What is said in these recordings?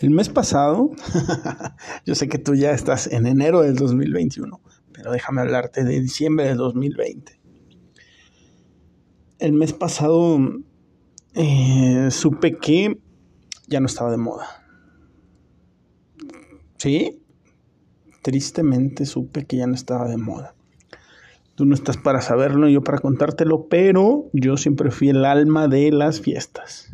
El mes pasado, yo sé que tú ya estás en enero del 2021, pero déjame hablarte de diciembre del 2020. El mes pasado eh, supe que ya no estaba de moda. ¿Sí? Tristemente supe que ya no estaba de moda. Tú no estás para saberlo, yo para contártelo, pero yo siempre fui el alma de las fiestas.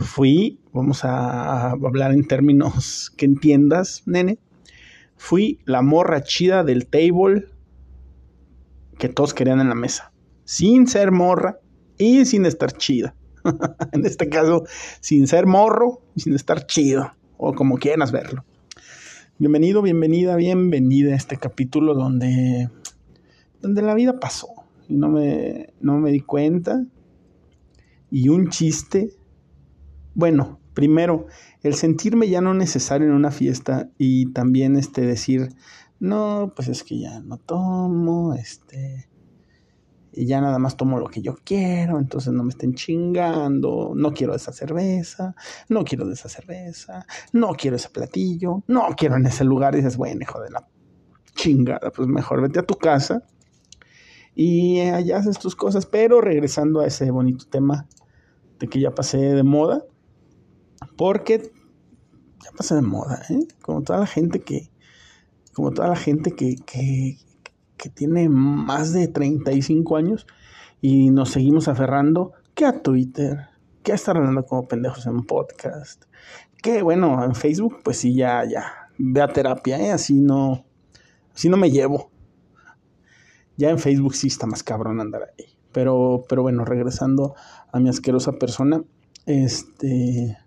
Fui, vamos a hablar en términos que entiendas, nene. Fui la morra chida del table que todos querían en la mesa. Sin ser morra y sin estar chida. en este caso, sin ser morro y sin estar chido. O como quieras verlo. Bienvenido, bienvenida, bienvenida a este capítulo donde donde la vida pasó y no me, no me di cuenta. Y un chiste, bueno, primero, el sentirme ya no necesario en una fiesta y también este decir, no, pues es que ya no tomo, este, y ya nada más tomo lo que yo quiero, entonces no me estén chingando, no quiero esa cerveza, no quiero esa cerveza, no quiero ese platillo, no quiero en ese lugar, y dices, bueno, hijo de la chingada, pues mejor vete a tu casa y allá haces tus cosas, pero regresando a ese bonito tema de que ya pasé de moda, porque ya pasé de moda, ¿eh? como toda la gente que, como toda la gente que, que, tiene más de 35 años y nos seguimos aferrando que a Twitter, que a estar hablando como pendejos en podcast, que bueno, en Facebook pues sí, ya, ya, ve a terapia, ¿eh? así no, así no me llevo. Ya en Facebook sí está más cabrón andar ahí. Pero, pero bueno, regresando a mi asquerosa persona, este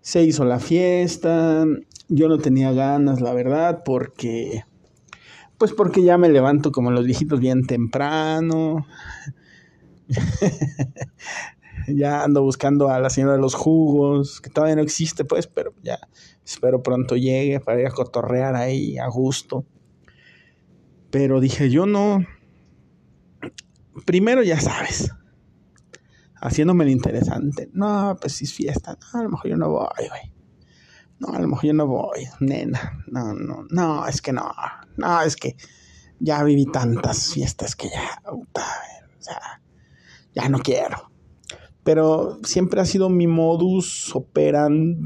se hizo la fiesta. Yo no tenía ganas, la verdad, porque pues porque ya me levanto como los viejitos bien temprano. ya ando buscando a la señora de los jugos, que todavía no existe, pues, pero ya espero pronto llegue para ir a cotorrear ahí a gusto. Pero dije, yo no. Primero ya sabes. Haciéndome el interesante. No, pues si es fiesta. No, a lo mejor yo no voy, güey. No, a lo mejor yo no voy, nena. No, no, no, es que no. No, es que ya viví tantas fiestas que ya. o sea, ya no quiero. Pero siempre ha sido mi modus operandi.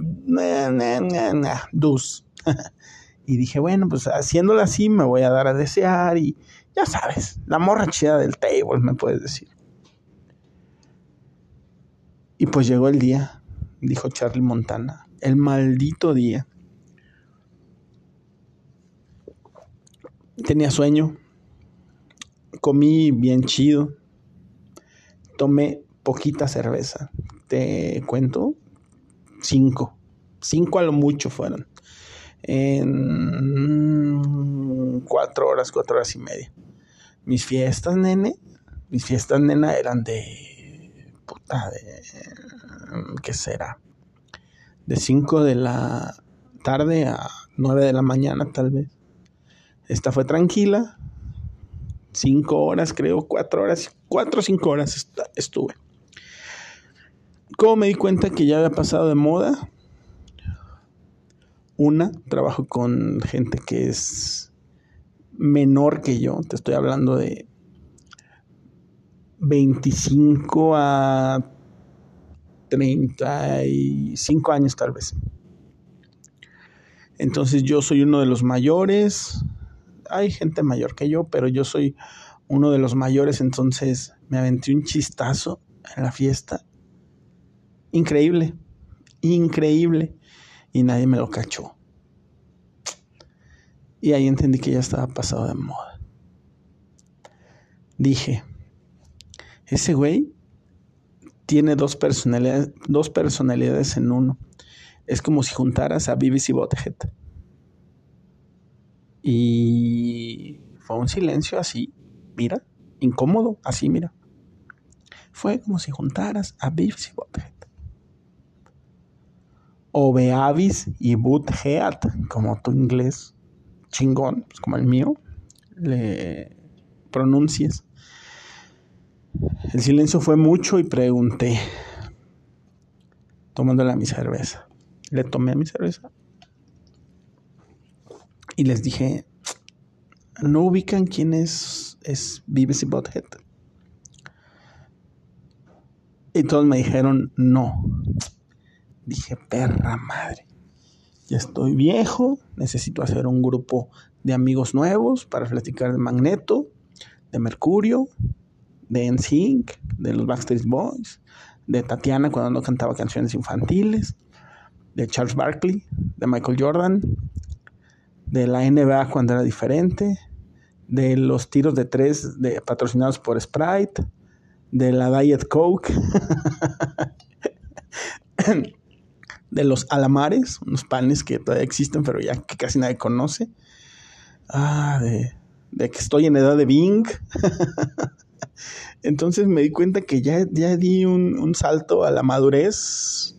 Dus. Y dije, bueno, pues haciéndolo así me voy a dar a desear y ya sabes, la morra chida del table, me puedes decir. Y pues llegó el día, dijo Charlie Montana, el maldito día. Tenía sueño, comí bien chido, tomé poquita cerveza, te cuento, cinco, cinco a lo mucho fueron en cuatro horas, cuatro horas y media. Mis fiestas, nene, mis fiestas, nena, eran de... puta, de... ¿qué será? De cinco de la tarde a nueve de la mañana, tal vez. Esta fue tranquila. Cinco horas, creo, cuatro horas, cuatro o cinco horas estuve. ¿Cómo me di cuenta que ya había pasado de moda? Una, trabajo con gente que es menor que yo, te estoy hablando de 25 a 35 años tal vez. Entonces yo soy uno de los mayores, hay gente mayor que yo, pero yo soy uno de los mayores, entonces me aventé un chistazo en la fiesta. Increíble, increíble y nadie me lo cachó. Y ahí entendí que ya estaba pasado de moda. Dije, ese güey tiene dos personalidades, dos personalidades en uno. Es como si juntaras a y Bothead. Y fue un silencio así, mira, incómodo, así, mira. Fue como si juntaras a Beavis y Bothead o Beavis y Butthead, como tu inglés chingón, pues como el mío, le pronuncies. El silencio fue mucho y pregunté, tomándola mi cerveza. le tomé a mi cerveza y les dije, ¿no ubican quién es, es y Butthead? Y todos me dijeron, no. Dije, perra madre. Ya estoy viejo, necesito hacer un grupo de amigos nuevos para platicar de Magneto, de Mercurio, de NSYNC, de los Backstreet Boys, de Tatiana cuando no cantaba canciones infantiles, de Charles Barkley, de Michael Jordan, de la NBA cuando era diferente, de los tiros de tres de, patrocinados por Sprite, de la Diet Coke, de los alamares, unos panes que todavía existen pero ya que casi nadie conoce, ah, de, de que estoy en edad de Bing. Entonces me di cuenta que ya, ya di un, salto a la madurez,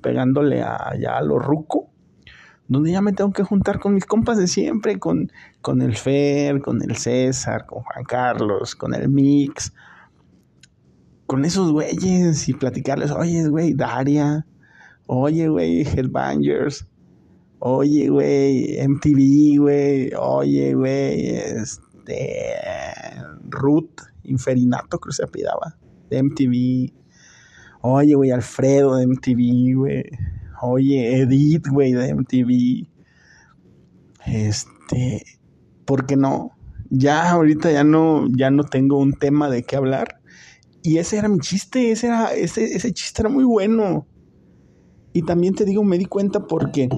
pegándole a, ya a lo ruco, donde ya me tengo que juntar con mis compas de siempre, con, con el Fer, con el César, con Juan Carlos, con el Mix, con esos güeyes y platicarles, oye, güey, Daria, oye, güey, Headbangers, oye, güey, MTV, güey, oye, güey, este, Ruth Inferinato, que se apidaba, de MTV. Oye, güey, Alfredo de MTV, güey. Oye, Edith, güey, de MTV. Este, ¿por qué no? Ya ahorita ya no, ya no tengo un tema de qué hablar. Y ese era mi chiste, ese, era, ese, ese chiste era muy bueno. Y también te digo, me di cuenta porque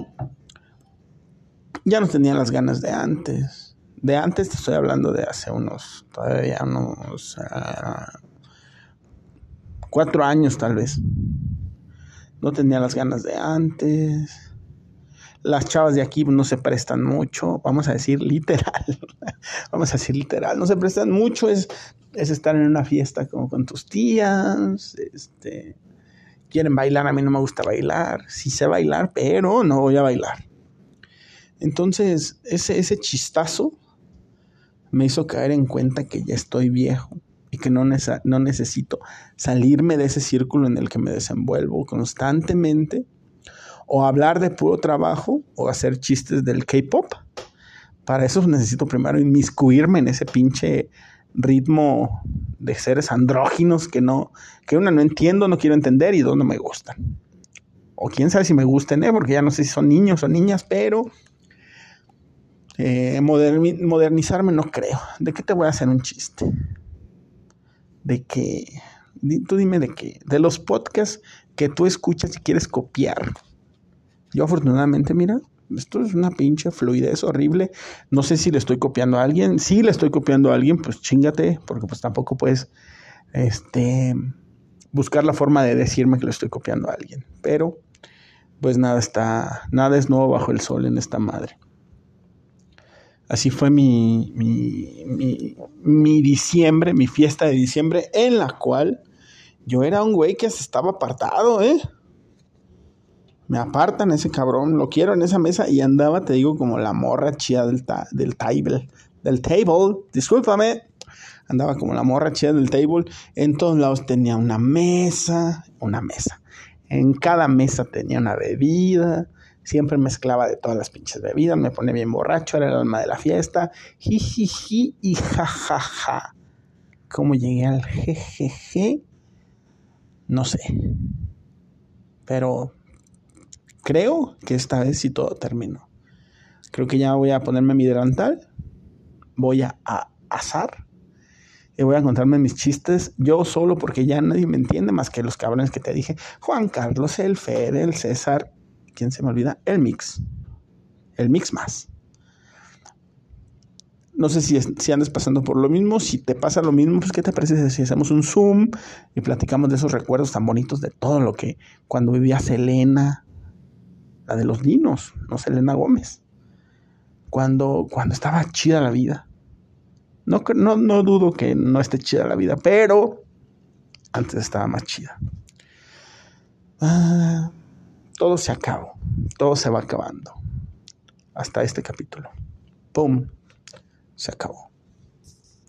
ya no tenía las ganas de antes de antes te estoy hablando de hace unos, todavía unos cuatro años tal vez. No tenía las ganas de antes. Las chavas de aquí no se prestan mucho, vamos a decir literal. vamos a decir literal, no se prestan mucho, es, es estar en una fiesta como con tus tías, este, quieren bailar, a mí no me gusta bailar, sí sé bailar, pero no voy a bailar. Entonces, ese, ese chistazo me hizo caer en cuenta que ya estoy viejo y que no, no necesito salirme de ese círculo en el que me desenvuelvo constantemente o hablar de puro trabajo o hacer chistes del K-pop. Para eso necesito primero inmiscuirme en ese pinche ritmo de seres andróginos que no, que una no entiendo, no quiero entender y dos no me gustan. O quién sabe si me gusten, ¿eh? porque ya no sé si son niños o niñas, pero eh, modernizarme no creo. ¿De qué te voy a hacer un chiste? De que, tú dime de qué, de los podcasts que tú escuchas y quieres copiar. Yo afortunadamente, mira, esto es una pinche fluidez horrible. No sé si le estoy copiando a alguien. Si le estoy copiando a alguien, pues chingate, porque pues tampoco puedes, este, buscar la forma de decirme que le estoy copiando a alguien. Pero, pues nada está, nada es nuevo bajo el sol en esta madre. Así fue mi, mi, diciembre, mi fiesta de diciembre, en la cual yo era un güey que se estaba apartado, ¿eh? Me apartan ese cabrón, lo quiero en esa mesa y andaba, te digo, como la morra chida del, del table, del table, discúlpame, andaba como la morra chida del table, en todos lados tenía una mesa, una mesa, en cada mesa tenía una bebida, Siempre mezclaba de todas las pinches bebidas, me ponía bien borracho, era el alma de la fiesta. Jijiji y jajaja. ¿Cómo llegué al jejeje? No sé. Pero creo que esta vez sí todo terminó. Creo que ya voy a ponerme mi delantal. Voy a, asar. Y voy a contarme mis chistes yo solo porque ya nadie me entiende más que los cabrones que te dije. Juan Carlos, el Fede, el César ¿quién se me olvida? El mix. El mix más. No sé si, si andas pasando por lo mismo. Si te pasa lo mismo, pues ¿qué te parece si hacemos un Zoom y platicamos de esos recuerdos tan bonitos de todo lo que cuando vivía Selena, la de los niños, no Selena Gómez. Cuando, cuando estaba chida la vida. No, no, no dudo que no esté chida la vida, pero antes estaba más chida. Ah, todo se acabó, todo se va acabando. Hasta este capítulo. ¡Pum! Se acabó.